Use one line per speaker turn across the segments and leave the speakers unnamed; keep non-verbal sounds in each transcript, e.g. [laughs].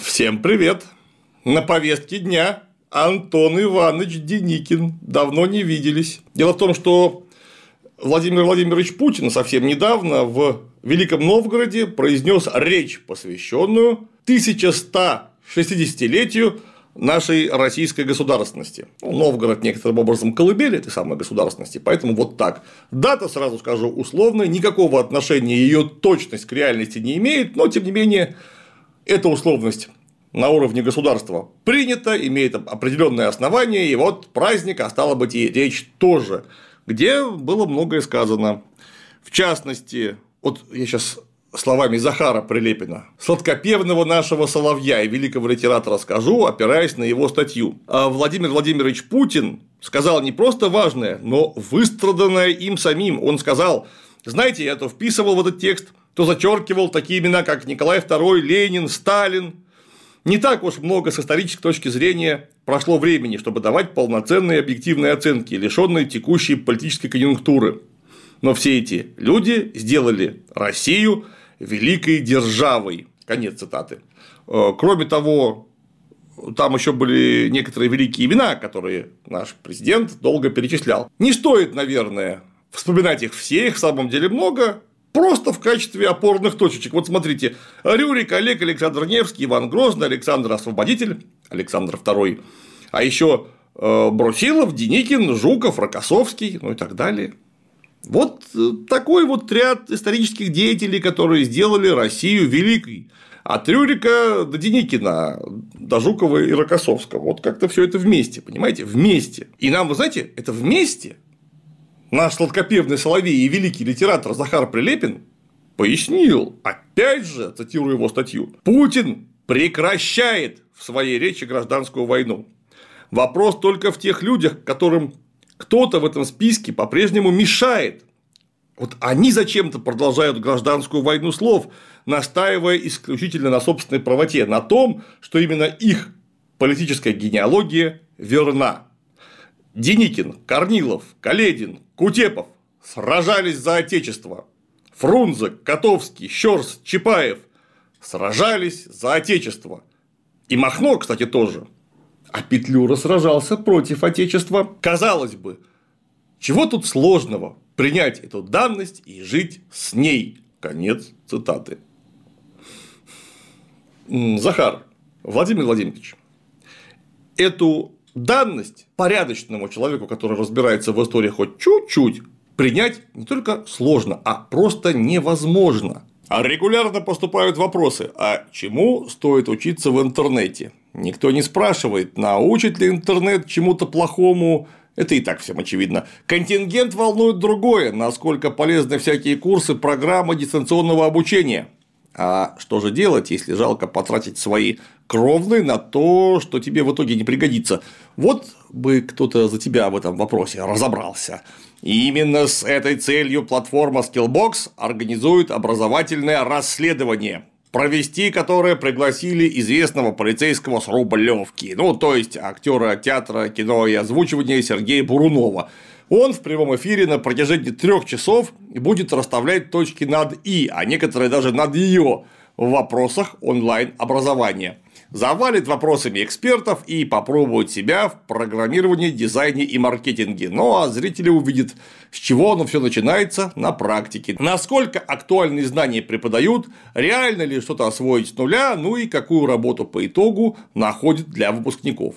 Всем привет! На повестке дня Антон Иванович Деникин. Давно не виделись. Дело в том, что Владимир Владимирович Путин совсем недавно в Великом Новгороде произнес речь, посвященную 1160-летию нашей российской государственности. Ну, Новгород некоторым образом колыбели этой самой государственности, поэтому вот так. Дата, сразу скажу, условная, никакого отношения ее точность к реальности не имеет, но тем не менее эта условность на уровне государства принята, имеет определенные основания, и вот праздник, а стало быть и речь тоже, где было многое сказано. В частности, вот я сейчас словами Захара Прилепина, сладкопевного нашего соловья и великого литератора скажу, опираясь на его статью. А Владимир Владимирович Путин сказал не просто важное, но выстраданное им самим. Он сказал, знаете, я то вписывал в этот текст, то зачеркивал такие имена, как Николай II, Ленин, Сталин. Не так уж много с исторической точки зрения прошло времени, чтобы давать полноценные объективные оценки, лишенные текущей политической конъюнктуры. Но все эти люди сделали Россию великой державой. Конец цитаты. Э, кроме того, там еще были некоторые великие имена, которые наш президент долго перечислял. Не стоит, наверное, вспоминать их все, их в самом деле много, просто в качестве опорных точечек. Вот смотрите, Рюрик, Олег, Александр Невский, Иван Грозный, Александр Освободитель, Александр II, а еще э, Брусилов, Деникин, Жуков, Рокоссовский, ну и так далее. Вот э, такой вот ряд исторических деятелей, которые сделали Россию великой. От Рюрика до Деникина, до Жукова и Рокоссовского. Вот как-то все это вместе, понимаете? Вместе. И нам, вы знаете, это вместе наш сладкопевный соловей и великий литератор Захар Прилепин пояснил, опять же, цитирую его статью, Путин прекращает в своей речи гражданскую войну. Вопрос только в тех людях, которым кто-то в этом списке по-прежнему мешает. Вот они зачем-то продолжают гражданскую войну слов, настаивая исключительно на собственной правоте, на том, что именно их политическая генеалогия верна. Деникин, Корнилов, Каледин, Кутепов сражались за Отечество. Фрунзе, Котовский, Щерс, Чапаев сражались за Отечество. И Махно, кстати, тоже. А Петлюра сражался против Отечества. Казалось бы, чего тут сложного принять эту данность и жить с ней? Конец цитаты. Захар, Владимир Владимирович, эту данность порядочному человеку, который разбирается в истории хоть чуть-чуть, принять не только сложно, а просто невозможно. А регулярно поступают вопросы, а чему стоит учиться в интернете? Никто не спрашивает, научит ли интернет чему-то плохому, это и так всем очевидно. Контингент волнует другое, насколько полезны всякие курсы, программы дистанционного обучения. А что же делать, если жалко потратить свои кровные на то, что тебе в итоге не пригодится? Вот бы кто-то за тебя в этом вопросе разобрался. И именно с этой целью платформа Skillbox организует образовательное расследование, провести которое пригласили известного полицейского с Рублевки, ну, то есть актера театра, кино и озвучивания Сергея Бурунова. Он в прямом эфире на протяжении трех часов будет расставлять точки над «и», а некоторые даже над ее в вопросах онлайн-образования завалит вопросами экспертов и попробует себя в программировании, дизайне и маркетинге. Ну а зрители увидят, с чего оно все начинается на практике. Насколько актуальные знания преподают, реально ли что-то освоить с нуля, ну и какую работу по итогу находит для выпускников.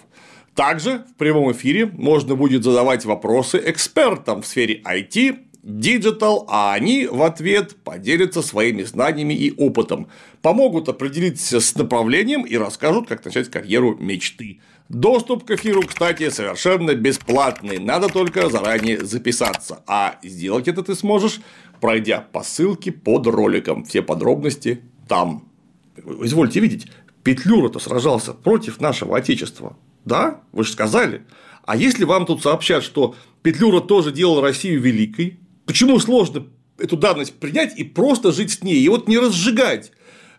Также в прямом эфире можно будет задавать вопросы экспертам в сфере IT, Digital, а они в ответ поделятся своими знаниями и опытом, помогут определиться с направлением и расскажут, как начать карьеру мечты. Доступ к эфиру, кстати, совершенно бесплатный, надо только заранее записаться, а сделать это ты сможешь, пройдя по ссылке под роликом, все подробности там. Извольте видеть, Петлюра-то сражался против нашего Отечества, да? Вы же сказали. А если вам тут сообщат, что Петлюра тоже делал Россию великой, Почему сложно эту данность принять и просто жить с ней, и вот не разжигать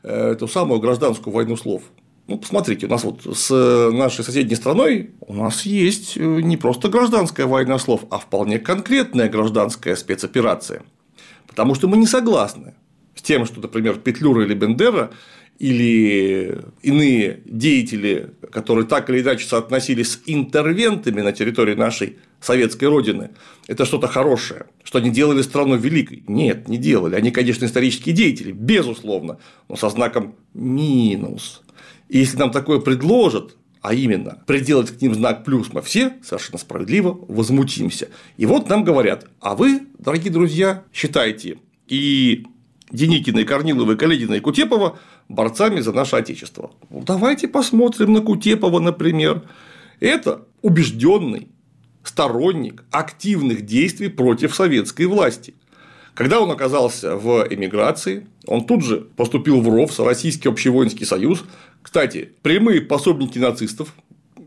э, эту самую гражданскую войну слов? Ну, посмотрите, у нас вот с нашей соседней страной у нас есть э, не просто гражданская война слов, а вполне конкретная гражданская спецоперация. Потому что мы не согласны с тем, что, например, Петлюра или Бендера или иные деятели, которые так или иначе соотносились с интервентами на территории нашей советской родины, это что-то хорошее, что они делали страну великой. Нет, не делали. Они, конечно, исторические деятели, безусловно, но со знаком минус. И если нам такое предложат, а именно приделать к ним знак плюс, мы все совершенно справедливо возмутимся. И вот нам говорят, а вы, дорогие друзья, считаете и Деникина, и Корнилова, и Каледина, и Кутепова борцами за наше Отечество. Ну, давайте посмотрим на Кутепова, например. Это убежденный сторонник активных действий против советской власти. Когда он оказался в эмиграции, он тут же поступил в РОВС, Российский общевоинский союз. Кстати, прямые пособники нацистов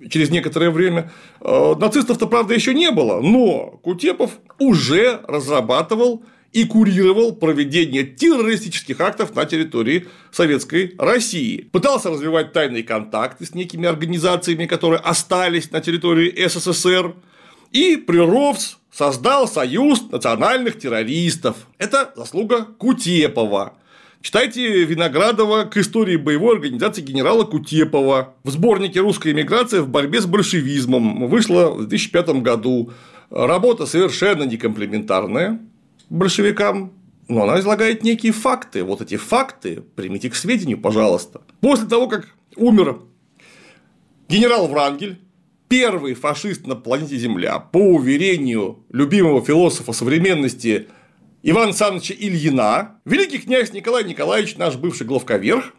через некоторое время. Э, нацистов-то, правда, еще не было, но Кутепов уже разрабатывал и курировал проведение террористических актов на территории Советской России. Пытался развивать тайные контакты с некими организациями, которые остались на территории СССР. И при РОВС создал Союз национальных террористов. Это заслуга Кутепова. Читайте Виноградова к истории боевой организации генерала Кутепова. В сборнике «Русская эмиграция в борьбе с большевизмом» вышла в 2005 году. Работа совершенно некомплементарная, большевикам, но она излагает некие факты. Вот эти факты примите к сведению, пожалуйста. После того, как умер генерал Врангель, первый фашист на планете Земля, по уверению любимого философа современности Ивана Александровича Ильина, великий князь Николай Николаевич, наш бывший главковерх,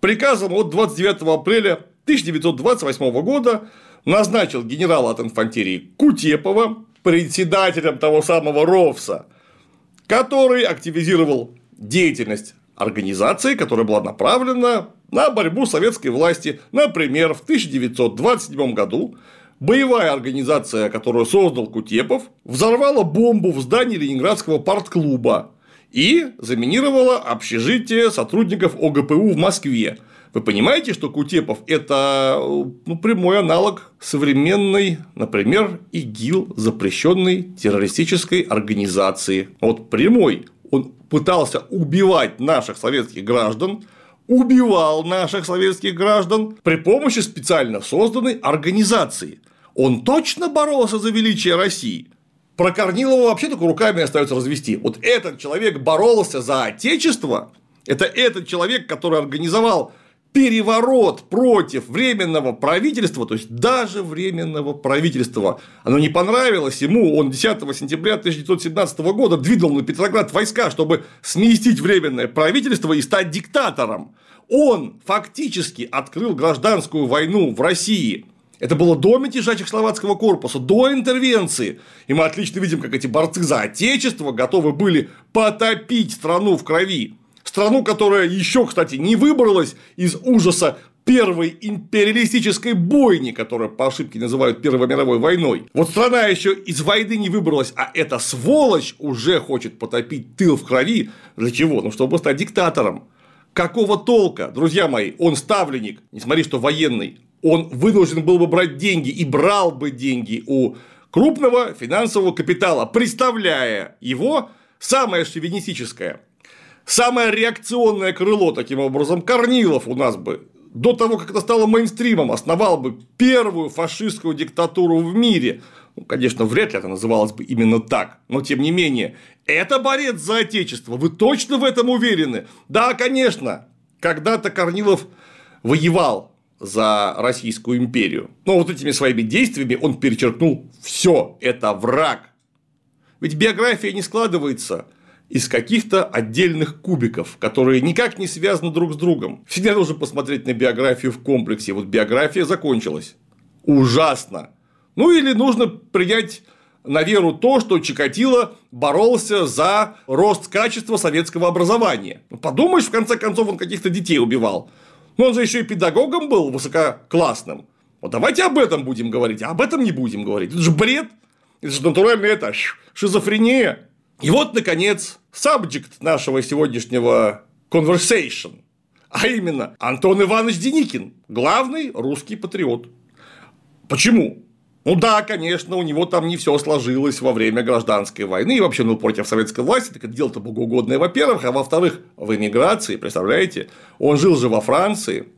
приказом от 29 апреля 1928 года назначил генерала от инфантерии Кутепова председателем того самого РОВСа, который активизировал деятельность организации, которая была направлена на борьбу советской власти. Например, в 1927 году боевая организация, которую создал Кутепов, взорвала бомбу в здании Ленинградского партклуба и заминировала общежитие сотрудников ОГПУ в Москве. Вы понимаете, что Кутепов – это ну, прямой аналог современной, например, ИГИЛ, запрещенной террористической организации. Вот прямой. Он пытался убивать наших советских граждан, убивал наших советских граждан при помощи специально созданной организации. Он точно боролся за величие России. Про Корнилова вообще только руками остается развести. Вот этот человек боролся за Отечество, это этот человек, который организовал переворот против временного правительства, то есть даже временного правительства, оно не понравилось ему, он 10 сентября 1917 года двинул на Петроград войска, чтобы сместить временное правительство и стать диктатором. Он фактически открыл гражданскую войну в России. Это было до мятежа Чехословацкого корпуса, до интервенции. И мы отлично видим, как эти борцы за отечество готовы были потопить страну в крови страну, которая еще, кстати, не выбралась из ужаса первой империалистической бойни, которую по ошибке называют Первой мировой войной. Вот страна еще из войны не выбралась, а эта сволочь уже хочет потопить тыл в крови. Для чего? Ну, чтобы стать диктатором. Какого толка, друзья мои, он ставленник, не смотри, что военный, он вынужден был бы брать деньги и брал бы деньги у крупного финансового капитала, представляя его самое шовинистическое самое реакционное крыло, таким образом, Корнилов у нас бы до того, как это стало мейнстримом, основал бы первую фашистскую диктатуру в мире. Ну, конечно, вряд ли это называлось бы именно так, но тем не менее, это борец за отечество. Вы точно в этом уверены? Да, конечно. Когда-то Корнилов воевал за Российскую империю. Но вот этими своими действиями он перечеркнул все. Это враг. Ведь биография не складывается из каких-то отдельных кубиков, которые никак не связаны друг с другом. Всегда нужно посмотреть на биографию в комплексе. Вот биография закончилась. Ужасно. Ну или нужно принять на веру то, что Чикатило боролся за рост качества советского образования. Ну, подумаешь, в конце концов, он каких-то детей убивал. Но он же еще и педагогом был высококлассным. Вот давайте об этом будем говорить, а об этом не будем говорить. Это же бред. Это же натурально это шизофрения. И вот, наконец, subject нашего сегодняшнего conversation, а именно Антон Иванович Деникин, главный русский патриот. Почему? Ну да, конечно, у него там не все сложилось во время гражданской войны и вообще ну, против советской власти, так это дело-то богоугодное, во-первых, а во-вторых, в эмиграции, представляете, он жил же во Франции,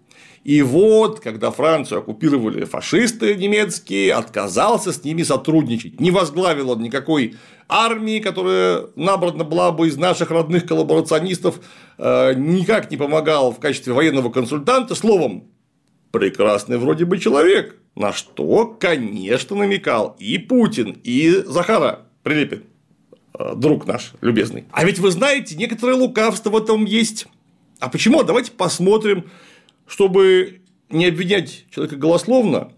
и вот, когда Францию оккупировали фашисты немецкие, отказался с ними сотрудничать. Не возглавил он никакой армии, которая набрана была бы из наших родных коллаборационистов, э, никак не помогал в качестве военного консультанта. Словом, прекрасный вроде бы человек, на что, конечно, намекал и Путин, и Захара Прилепин, э, друг наш любезный. А ведь вы знаете, некоторое лукавство в этом есть. А почему? Давайте посмотрим чтобы не обвинять человека голословно,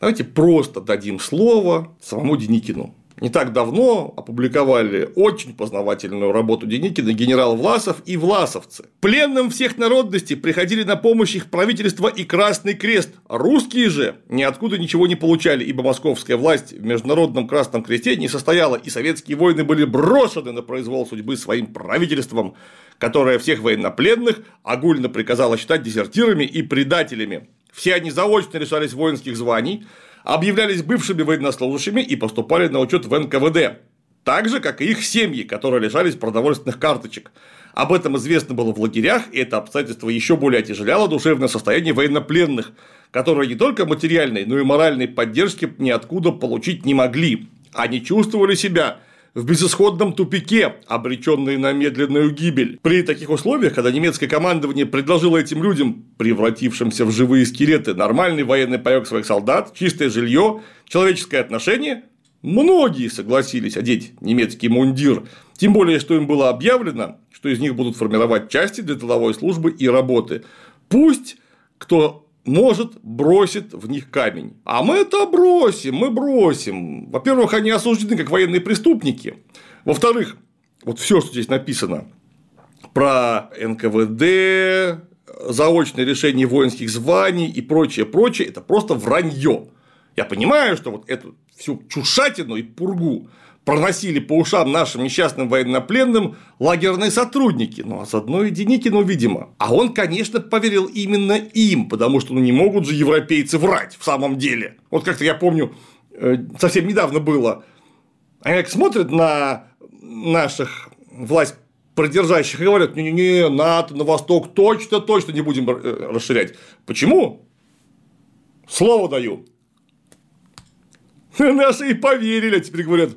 давайте просто дадим слово самому Деникину. Не так давно опубликовали очень познавательную работу Деникина генерал Власов и власовцы. Пленным всех народностей приходили на помощь их правительство и Красный Крест. Русские же ниоткуда ничего не получали, ибо московская власть в Международном Красном Кресте не состояла, и советские войны были брошены на произвол судьбы своим правительством, которое всех военнопленных огульно приказало считать дезертирами и предателями. Все они заочно лишались воинских званий, объявлялись бывшими военнослужащими и поступали на учет в НКВД, так же, как и их семьи, которые лишались продовольственных карточек. Об этом известно было в лагерях, и это обстоятельство еще более отяжеляло душевное состояние военнопленных, которые не только материальной, но и моральной поддержки ниоткуда получить не могли. Они чувствовали себя в безысходном тупике, обреченные на медленную гибель. При таких условиях, когда немецкое командование предложило этим людям, превратившимся в живые скелеты, нормальный военный паёк своих солдат, чистое жилье, человеческое отношение, многие согласились одеть немецкий мундир, тем более, что им было объявлено, что из них будут формировать части для тыловой службы и работы. Пусть кто может, бросит в них камень. А мы это бросим, мы бросим. Во-первых, они осуждены как военные преступники. Во-вторых, вот все, что здесь написано про НКВД, заочное решение воинских званий и прочее, прочее, это просто вранье. Я понимаю, что вот эту всю чушатину и пургу проносили по ушам нашим несчастным военнопленным лагерные сотрудники, ну а заодно и Деникину, видимо. А он, конечно, поверил именно им, потому что ну, не могут же европейцы врать в самом деле. Вот как-то я помню, э, совсем недавно было, они как смотрят на наших власть продержащих и говорят, не-не-не, НАТО на восток точно, точно не будем э, расширять. Почему? Слово даю. [laughs] Наши и поверили, а теперь говорят,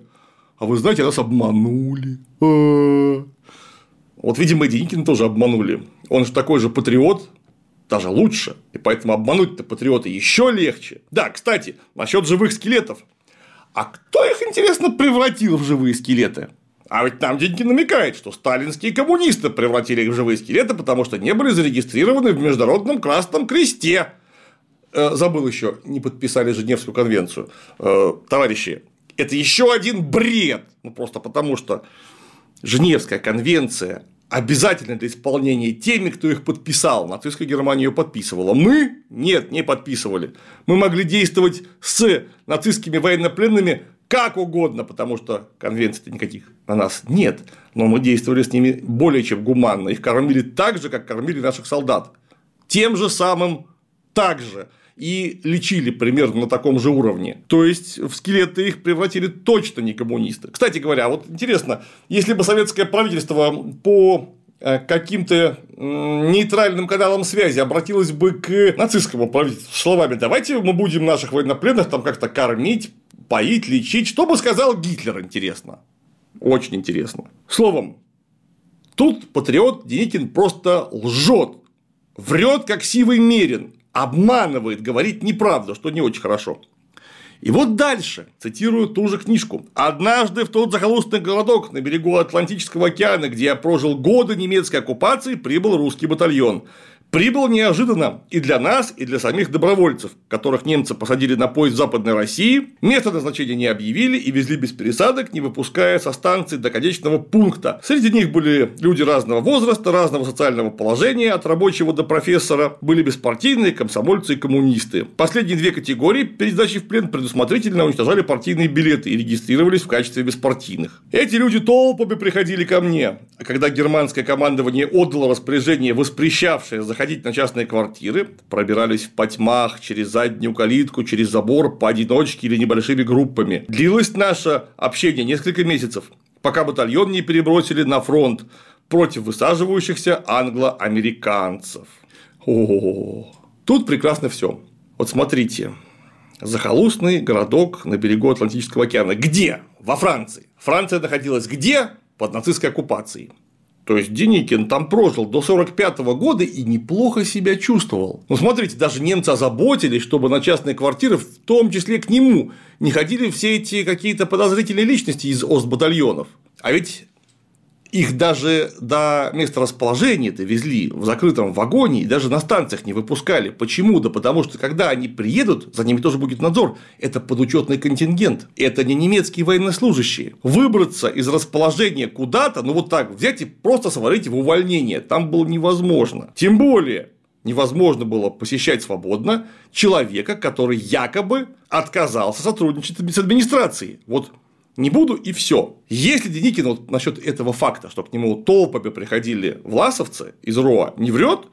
а вы знаете, нас обманули. А. Вот, видимо, и Деникина тоже обманули. Он же такой же патриот, даже лучше. И поэтому обмануть-то патриота еще легче. Да, кстати, насчет живых скелетов. А кто их, интересно, превратил в живые скелеты? А ведь нам Деникин намекает, что сталинские коммунисты превратили их в живые скелеты, потому что не были зарегистрированы в Международном Красном Кресте. Э, забыл еще, не подписали Женевскую конвенцию. Э, товарищи, это еще один бред. Ну, просто потому что Женевская конвенция обязательно для исполнения теми, кто их подписал. Нацистская Германия ее подписывала. Мы? Нет, не подписывали. Мы могли действовать с нацистскими военнопленными как угодно, потому что конвенций-то никаких на нас нет. Но мы действовали с ними более чем гуманно. Их кормили так же, как кормили наших солдат. Тем же самым так же и лечили примерно на таком же уровне. То есть в скелеты их превратили точно не коммунисты. Кстати говоря, вот интересно, если бы советское правительство по э, каким-то нейтральным каналам связи обратилось бы к нацистскому правительству словами «давайте мы будем наших военнопленных там как-то кормить, поить, лечить». Что бы сказал Гитлер, интересно? Очень интересно. Словом, тут патриот Деникин просто лжет, врет как сивый мерин, обманывает, говорит неправду, что не очень хорошо. И вот дальше, цитирую ту же книжку. «Однажды в тот захолустный городок на берегу Атлантического океана, где я прожил годы немецкой оккупации, прибыл русский батальон прибыл неожиданно и для нас, и для самих добровольцев, которых немцы посадили на поезд Западной России, место назначения не объявили и везли без пересадок, не выпуская со станции до конечного пункта. Среди них были люди разного возраста, разного социального положения, от рабочего до профессора, были беспартийные, комсомольцы и коммунисты. Последние две категории перед сдачей в плен предусмотрительно уничтожали партийные билеты и регистрировались в качестве беспартийных. Эти люди толпами приходили ко мне, а когда германское командование отдало распоряжение, воспрещавшее захватывать заходить на частные квартиры, пробирались в потьмах, через заднюю калитку, через забор, поодиночке или небольшими группами. Длилось наше общение несколько месяцев, пока батальон не перебросили на фронт против высаживающихся англо-американцев. О, тут прекрасно все. Вот смотрите, захолустный городок на берегу Атлантического океана. Где? Во Франции. Франция находилась где? Под нацистской оккупацией. То есть Деникин там прожил до 45 года и неплохо себя чувствовал. Ну, смотрите, даже немцы озаботились, чтобы на частные квартиры, в том числе к нему, не ходили все эти какие-то подозрительные личности из Остбатальонов. А ведь их даже до места расположения-то везли в закрытом вагоне и даже на станциях не выпускали. Почему? Да потому что когда они приедут, за ними тоже будет надзор. Это подучетный контингент. Это не немецкие военнослужащие. Выбраться из расположения куда-то, ну вот так взять и просто свалить в увольнение. Там было невозможно. Тем более, невозможно было посещать свободно человека, который якобы отказался сотрудничать с администрацией. Вот не буду и все. Если Деникин вот насчет этого факта, что к нему толпами приходили власовцы из РОА, не врет,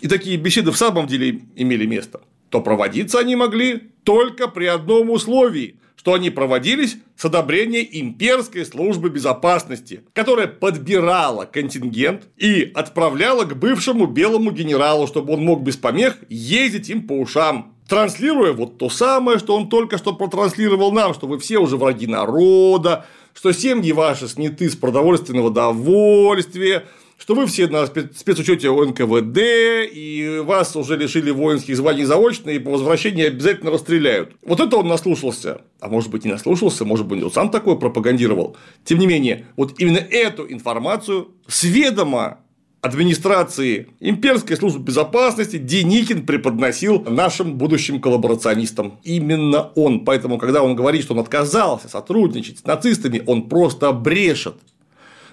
и такие беседы в самом деле имели место, то проводиться они могли только при одном условии, что они проводились с одобрения имперской службы безопасности, которая подбирала контингент и отправляла к бывшему белому генералу, чтобы он мог без помех ездить им по ушам транслируя вот то самое, что он только что протранслировал нам, что вы все уже враги народа, что семьи ваши сняты с продовольственного довольствия, что вы все на спецучете НКВД, и вас уже лишили воинских званий заочно, и по возвращении обязательно расстреляют. Вот это он наслушался. А может быть, не наслушался, может быть, он сам такое пропагандировал. Тем не менее, вот именно эту информацию сведомо администрации имперской службы безопасности Деникин преподносил нашим будущим коллаборационистам. Именно он. Поэтому, когда он говорит, что он отказался сотрудничать с нацистами, он просто брешет.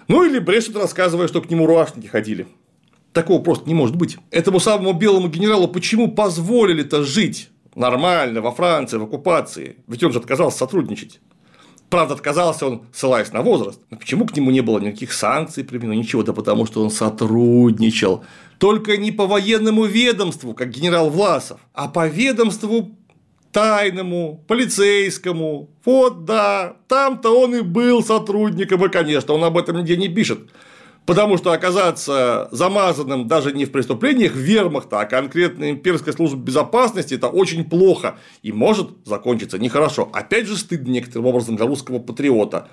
Ну или брешет, рассказывая, что к нему руашники ходили. Такого просто не может быть. Этому самому белому генералу почему позволили-то жить нормально во Франции, в оккупации? Ведь он же отказался сотрудничать. Правда, отказался он, ссылаясь на возраст. Но почему к нему не было никаких санкций применено, ничего? Да потому что он сотрудничал. Только не по военному ведомству, как генерал Власов, а по ведомству тайному, полицейскому. Вот да, там-то он и был сотрудником, и, конечно, он об этом нигде не пишет. Потому что оказаться замазанным даже не в преступлениях вермахта, а конкретно имперской службы безопасности – это очень плохо и может закончиться нехорошо. Опять же, стыдно некоторым образом для русского патриота.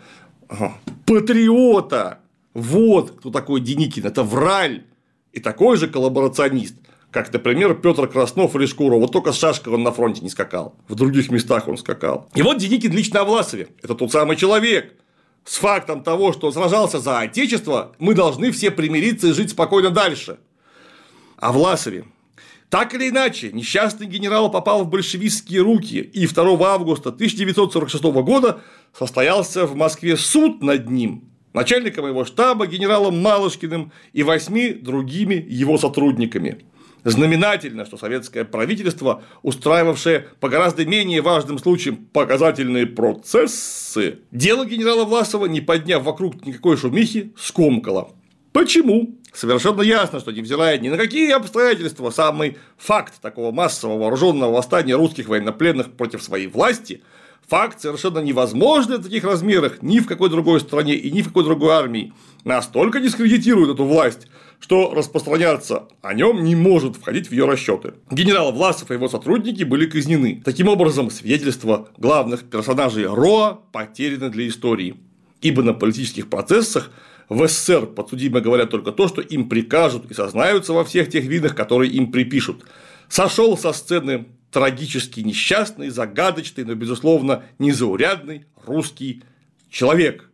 Патриота! Вот кто такой Деникин. Это враль и такой же коллаборационист как, например, Петр Краснов или Шкуров. Вот только с шашкой он на фронте не скакал. В других местах он скакал. И вот Деникин лично о Власове. Это тот самый человек, с фактом того, что сражался за Отечество, мы должны все примириться и жить спокойно дальше. А Власове. Так или иначе, несчастный генерал попал в большевистские руки, и 2 августа 1946 года состоялся в Москве суд над ним, начальником его штаба генералом Малышкиным и восьми другими его сотрудниками. Знаменательно, что советское правительство, устраивавшее по гораздо менее важным случаям показательные процессы, дело генерала Власова, не подняв вокруг никакой шумихи, скомкало. Почему? Совершенно ясно, что невзирая ни на какие обстоятельства, самый факт такого массового вооруженного восстания русских военнопленных против своей власти факт совершенно невозможный в таких размерах ни в какой другой стране и ни в какой другой армии, настолько дискредитирует эту власть, что распространяться о нем не может входить в ее расчеты. Генерал Власов и его сотрудники были казнены. Таким образом, свидетельства главных персонажей РОА потеряны для истории. Ибо на политических процессах в СССР подсудимые говорят только то, что им прикажут и сознаются во всех тех видах, которые им припишут. Сошел со сцены трагически несчастный, загадочный, но, безусловно, незаурядный русский человек –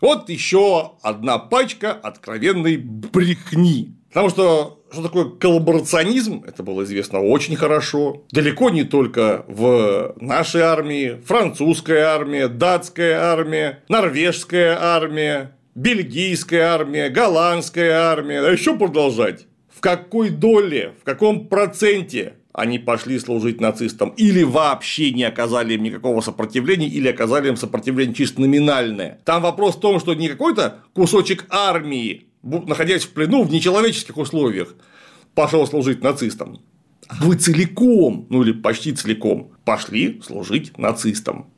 вот еще одна пачка откровенной брехни. Потому что что такое коллаборационизм, это было известно очень хорошо. Далеко не только в нашей армии, французская армия, датская армия, норвежская армия, бельгийская армия, голландская армия, а еще продолжать. В какой доле, в каком проценте они пошли служить нацистам, или вообще не оказали им никакого сопротивления, или оказали им сопротивление чисто номинальное. Там вопрос в том, что не какой-то кусочек армии, находясь в плену в нечеловеческих условиях, пошел служить нацистам. Вы целиком, ну или почти целиком, пошли служить нацистам.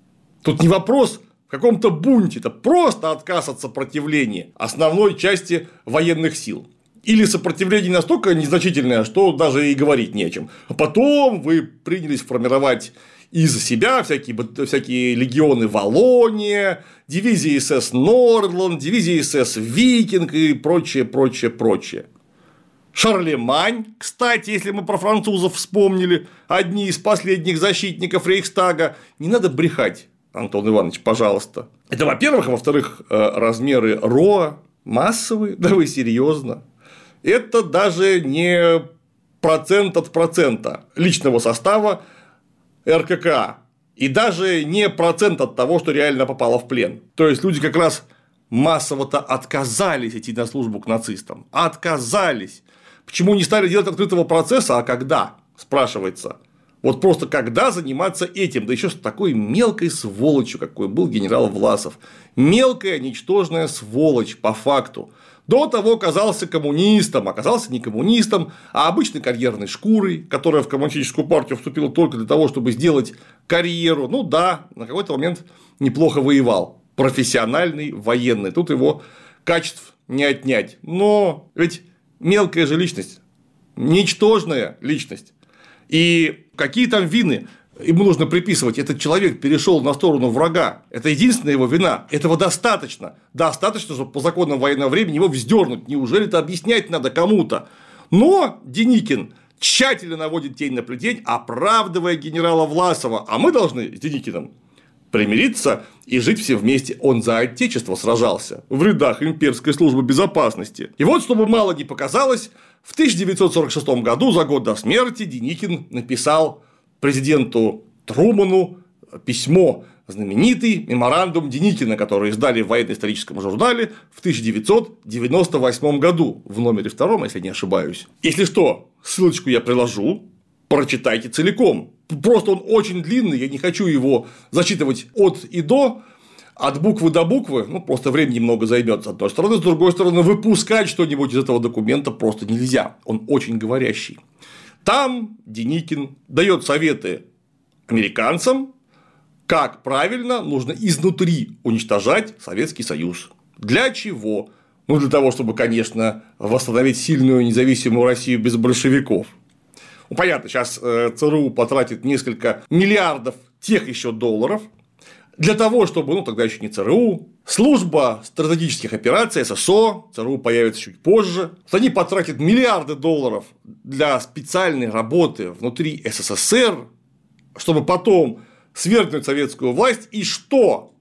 Тут не вопрос в каком-то бунте, это просто отказ от сопротивления основной части военных сил. Или сопротивление настолько незначительное, что даже и говорить не о чем. А потом вы принялись формировать из себя всякие, всякие легионы Волония, дивизии СС Нордланд, дивизии СС Викинг и прочее, прочее, прочее. Шарлемань, кстати, если мы про французов вспомнили, одни из последних защитников Рейхстага, не надо брехать, Антон Иванович, пожалуйста. Это, во-первых, а во-вторых, э, размеры РОА массовые, да вы серьезно. Это даже не процент от процента личного состава РКК. И даже не процент от того, что реально попало в плен. То есть люди как раз массово-то отказались идти на службу к нацистам. Отказались. Почему не стали делать открытого процесса, а когда? Спрашивается. Вот просто когда заниматься этим, да еще с такой мелкой сволочью, какой был генерал Власов. Мелкая, ничтожная сволочь по факту. До того казался коммунистом, оказался не коммунистом, а обычной карьерной шкурой, которая в коммунистическую партию вступила только для того, чтобы сделать карьеру. Ну да, на какой-то момент неплохо воевал. Профессиональный военный. Тут его качеств не отнять. Но ведь мелкая же личность, ничтожная личность. И какие там вины ему нужно приписывать, этот человек перешел на сторону врага. Это единственная его вина. Этого достаточно. Достаточно, чтобы по законам военного времени его вздернуть. Неужели это объяснять надо кому-то? Но Деникин тщательно наводит тень на плетень, оправдывая генерала Власова. А мы должны с Деникиным примириться и жить все вместе. Он за отечество сражался в рядах имперской службы безопасности. И вот, чтобы мало не показалось, в 1946 году, за год до смерти, Деникин написал президенту Труману письмо, знаменитый меморандум Деникина, который издали в военно-историческом журнале в 1998 году в номере втором, если не ошибаюсь. Если что, ссылочку я приложу, прочитайте целиком. Просто он очень длинный, я не хочу его зачитывать от и до, от буквы до буквы, ну, просто времени немного займет с одной стороны, с другой стороны, выпускать что-нибудь из этого документа просто нельзя, он очень говорящий. Там Деникин дает советы американцам, как правильно нужно изнутри уничтожать Советский Союз. Для чего? Ну, для того, чтобы, конечно, восстановить сильную независимую Россию без большевиков. Ну, понятно, сейчас э, ЦРУ потратит несколько миллиардов тех еще долларов для того, чтобы, ну, тогда еще не ЦРУ, служба стратегических операций ССО, ЦРУ появится чуть позже, они потратят миллиарды долларов для специальной работы внутри СССР, чтобы потом свергнуть советскую власть и что?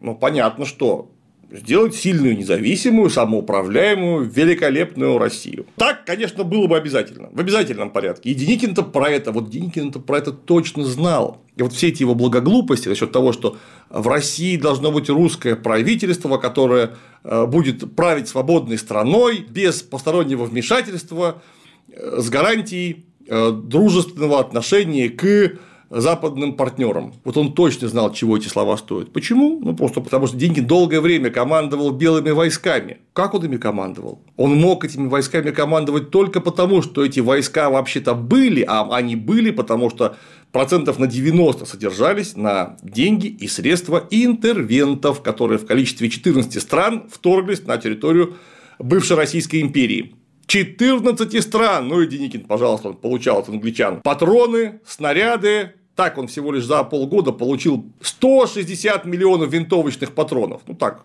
Ну, понятно, что сделать сильную, независимую, самоуправляемую, великолепную Россию. Так, конечно, было бы обязательно, в обязательном порядке. И Деникин-то про это, вот Деникин-то про это точно знал. И вот все эти его благоглупости насчет того, что в России должно быть русское правительство, которое э, будет править свободной страной без постороннего вмешательства, э, с гарантией э, дружественного отношения к западным партнерам. Вот он точно знал, чего эти слова стоят. Почему? Ну, просто потому, что Деньги долгое время командовал белыми войсками. Как он ими командовал? Он мог этими войсками командовать только потому, что эти войска вообще-то были, а они были, потому что процентов на 90 содержались на деньги и средства интервентов, которые в количестве 14 стран вторглись на территорию бывшей Российской империи. 14 стран, ну и Деникин, пожалуйста, он получал от англичан патроны, снаряды, так он всего лишь за полгода получил 160 миллионов винтовочных патронов. Ну так,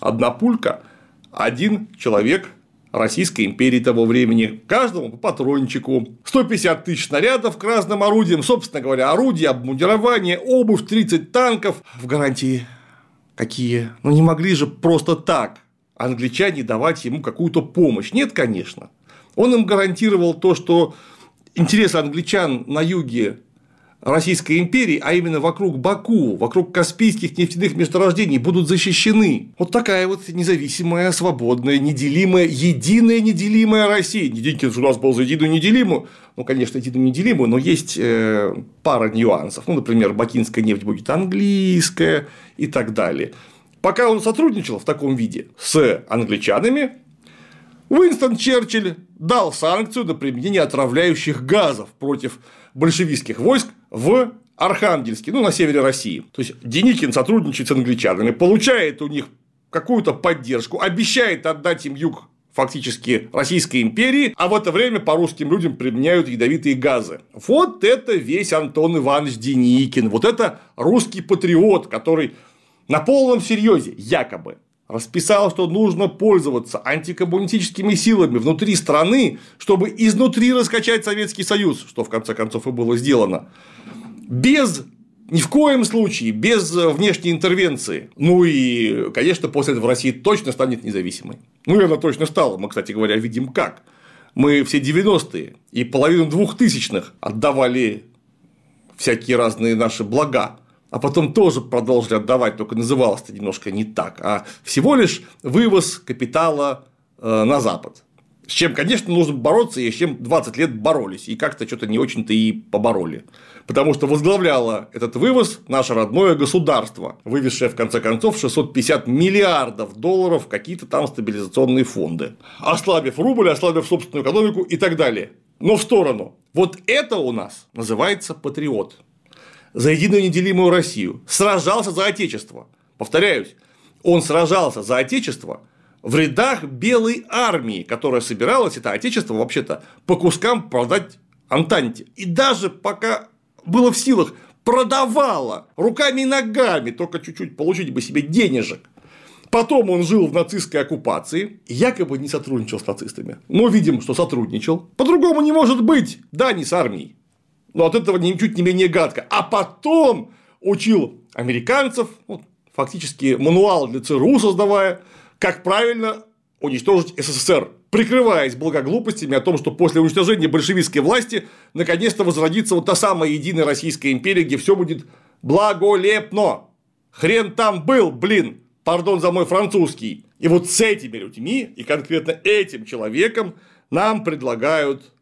одна пулька, один человек Российской империи того времени. Каждому по патрончику. 150 тысяч снарядов к разным орудиям. Собственно говоря, орудия, обмундирование, обувь, 30 танков. В гарантии какие? Ну, не могли же просто так англичане давать ему какую-то помощь. Нет, конечно. Он им гарантировал то, что интересы англичан на юге Российской империи, а именно вокруг Баку, вокруг Каспийских нефтяных месторождений будут защищены. Вот такая вот независимая, свободная, неделимая, единая неделимая Россия. Денькин у нас был за единую неделимую, ну, конечно, единую неделимую, но есть э, пара нюансов. Ну, например, бакинская нефть будет английская и так далее. Пока он сотрудничал в таком виде с англичанами, Уинстон Черчилль дал санкцию на применение отравляющих газов против большевистских войск в Архангельске, ну, на севере России. То есть, Деникин сотрудничает с англичанами, получает у них какую-то поддержку, обещает отдать им юг фактически Российской империи, а в это время по русским людям применяют ядовитые газы. Вот это весь Антон Иванович Деникин, вот это русский патриот, который на полном серьезе, якобы, расписал, что нужно пользоваться антикоммунистическими силами внутри страны, чтобы изнутри раскачать Советский Союз, что в конце концов и было сделано, без ни в коем случае без внешней интервенции. Ну и, конечно, после этого Россия точно станет независимой. Ну и она точно стала. Мы, кстати говоря, видим как. Мы все 90-е и половину двухтысячных отдавали всякие разные наши блага а потом тоже продолжили отдавать, только называлось это немножко не так, а всего лишь вывоз капитала э, на Запад. С чем, конечно, нужно бороться, и с чем 20 лет боролись, и как-то что-то не очень-то и побороли. Потому что возглавляло этот вывоз наше родное государство, вывезшее, в конце концов, 650 миллиардов долларов в какие-то там стабилизационные фонды, ослабив рубль, ослабив собственную экономику и так далее. Но в сторону. Вот это у нас называется патриот за единую неделимую Россию, сражался за Отечество. Повторяюсь, он сражался за Отечество в рядах Белой армии, которая собиралась это Отечество вообще-то по кускам продать Антанте. И даже пока было в силах, продавала руками и ногами, только чуть-чуть получить бы себе денежек. Потом он жил в нацистской оккупации, якобы не сотрудничал с нацистами. Но видим, что сотрудничал. По-другому не может быть. Да, не с армией но от этого ничуть не менее гадко. А потом учил американцев, ну, фактически мануал для ЦРУ создавая, как правильно уничтожить СССР, прикрываясь благоглупостями о том, что после уничтожения большевистской власти наконец-то возродится вот та самая единая Российская империя, где все будет благолепно. Хрен там был, блин, пардон за мой французский. И вот с этими людьми и конкретно этим человеком нам предлагают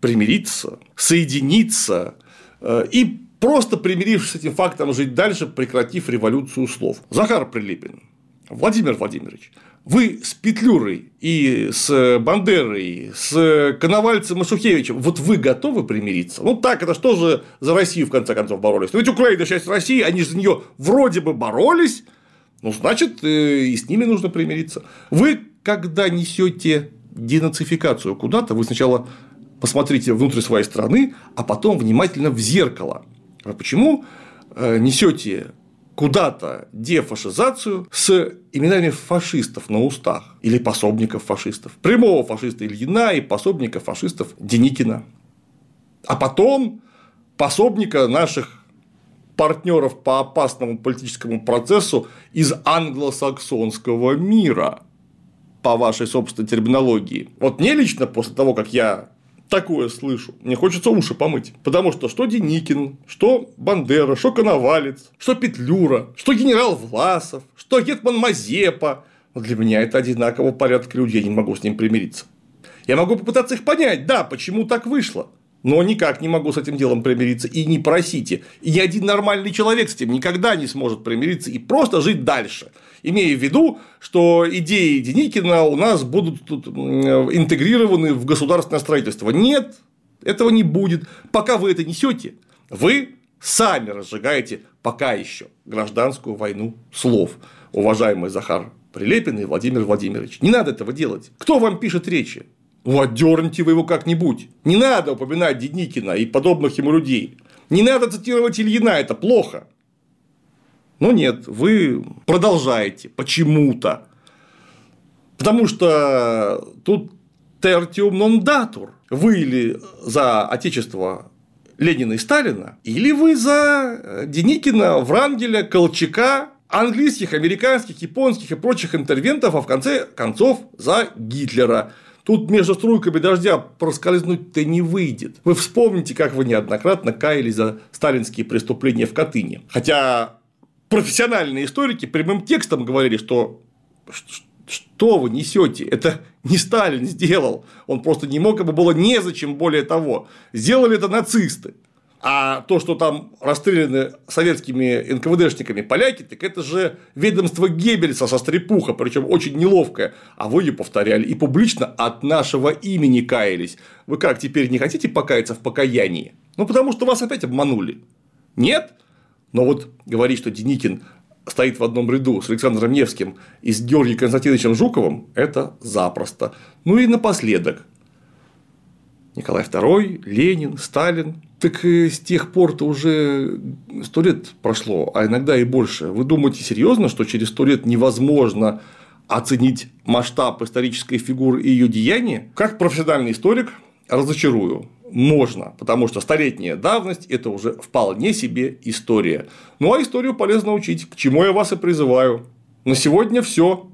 примириться, соединиться э, и просто примирившись с этим фактом жить дальше, прекратив революцию слов. Захар Прилепин, Владимир Владимирович, вы с Петлюрой и с Бандерой, с Коновальцем и Сухевичем, вот вы готовы примириться? Ну так, это что же за Россию в конце концов боролись? Ну ведь Украина часть России, они же за нее вроде бы боролись, ну значит э, и с ними нужно примириться. Вы когда несете денацификацию куда-то, вы сначала посмотрите внутрь своей страны, а потом внимательно в зеркало. А почему э, несете куда-то дефашизацию с именами фашистов на устах или пособников фашистов. Прямого фашиста Ильина и пособника фашистов Деникина. А потом пособника наших партнеров по опасному политическому процессу из англосаксонского мира по вашей собственной терминологии. Вот мне лично после того, как я такое слышу, мне хочется уши помыть. Потому что что Деникин, что Бандера, что Коновалец, что Петлюра, что генерал Власов, что Гетман Мазепа. Для меня это одинаково порядка людей, я не могу с ним примириться. Я могу попытаться их понять, да, почему так вышло но никак не могу с этим делом примириться. И не просите. И ни один нормальный человек с этим никогда не сможет примириться и просто жить дальше. Имея в виду, что идеи Деникина у нас будут тут интегрированы в государственное строительство. Нет, этого не будет. Пока вы это несете, вы сами разжигаете пока еще гражданскую войну слов, уважаемый Захар Прилепин и Владимир Владимирович. Не надо этого делать. Кто вам пишет речи? Ну, отдерните вы его как-нибудь. Не надо упоминать Деникина и подобных ему людей. Не надо цитировать Ильина, это плохо. Но нет, вы продолжаете почему-то. Потому что тут тертиум нон датур. Вы или за отечество Ленина и Сталина, или вы за Деникина, Врангеля, Колчака, английских, американских, японских и прочих интервентов, а в конце концов за Гитлера. Тут между струйками дождя проскользнуть-то не выйдет. Вы вспомните, как вы неоднократно каялись за сталинские преступления в Катыни. Хотя профессиональные историки прямым текстом говорили, что что вы несете? Это не Сталин сделал. Он просто не мог, ему было незачем более того. Сделали это нацисты. А то, что там расстреляны советскими НКВДшниками поляки, так это же ведомство Геббельса со стрепуха, причем очень неловкое. А вы ее повторяли и публично от нашего имени каялись. Вы как, теперь не хотите покаяться в покаянии? Ну, потому что вас опять обманули. Нет? Но вот говорить, что Деникин стоит в одном ряду с Александром Невским и с Георгием Константиновичем Жуковым – это запросто. Ну и напоследок. Николай II, Ленин, Сталин. Так с тех пор-то уже сто лет прошло, а иногда и больше. Вы думаете серьезно, что через сто лет невозможно оценить масштаб исторической фигуры и ее деяния? Как профессиональный историк разочарую. Можно, потому что столетняя давность – это уже вполне себе история. Ну а историю полезно учить, к чему я вас и призываю. На сегодня все.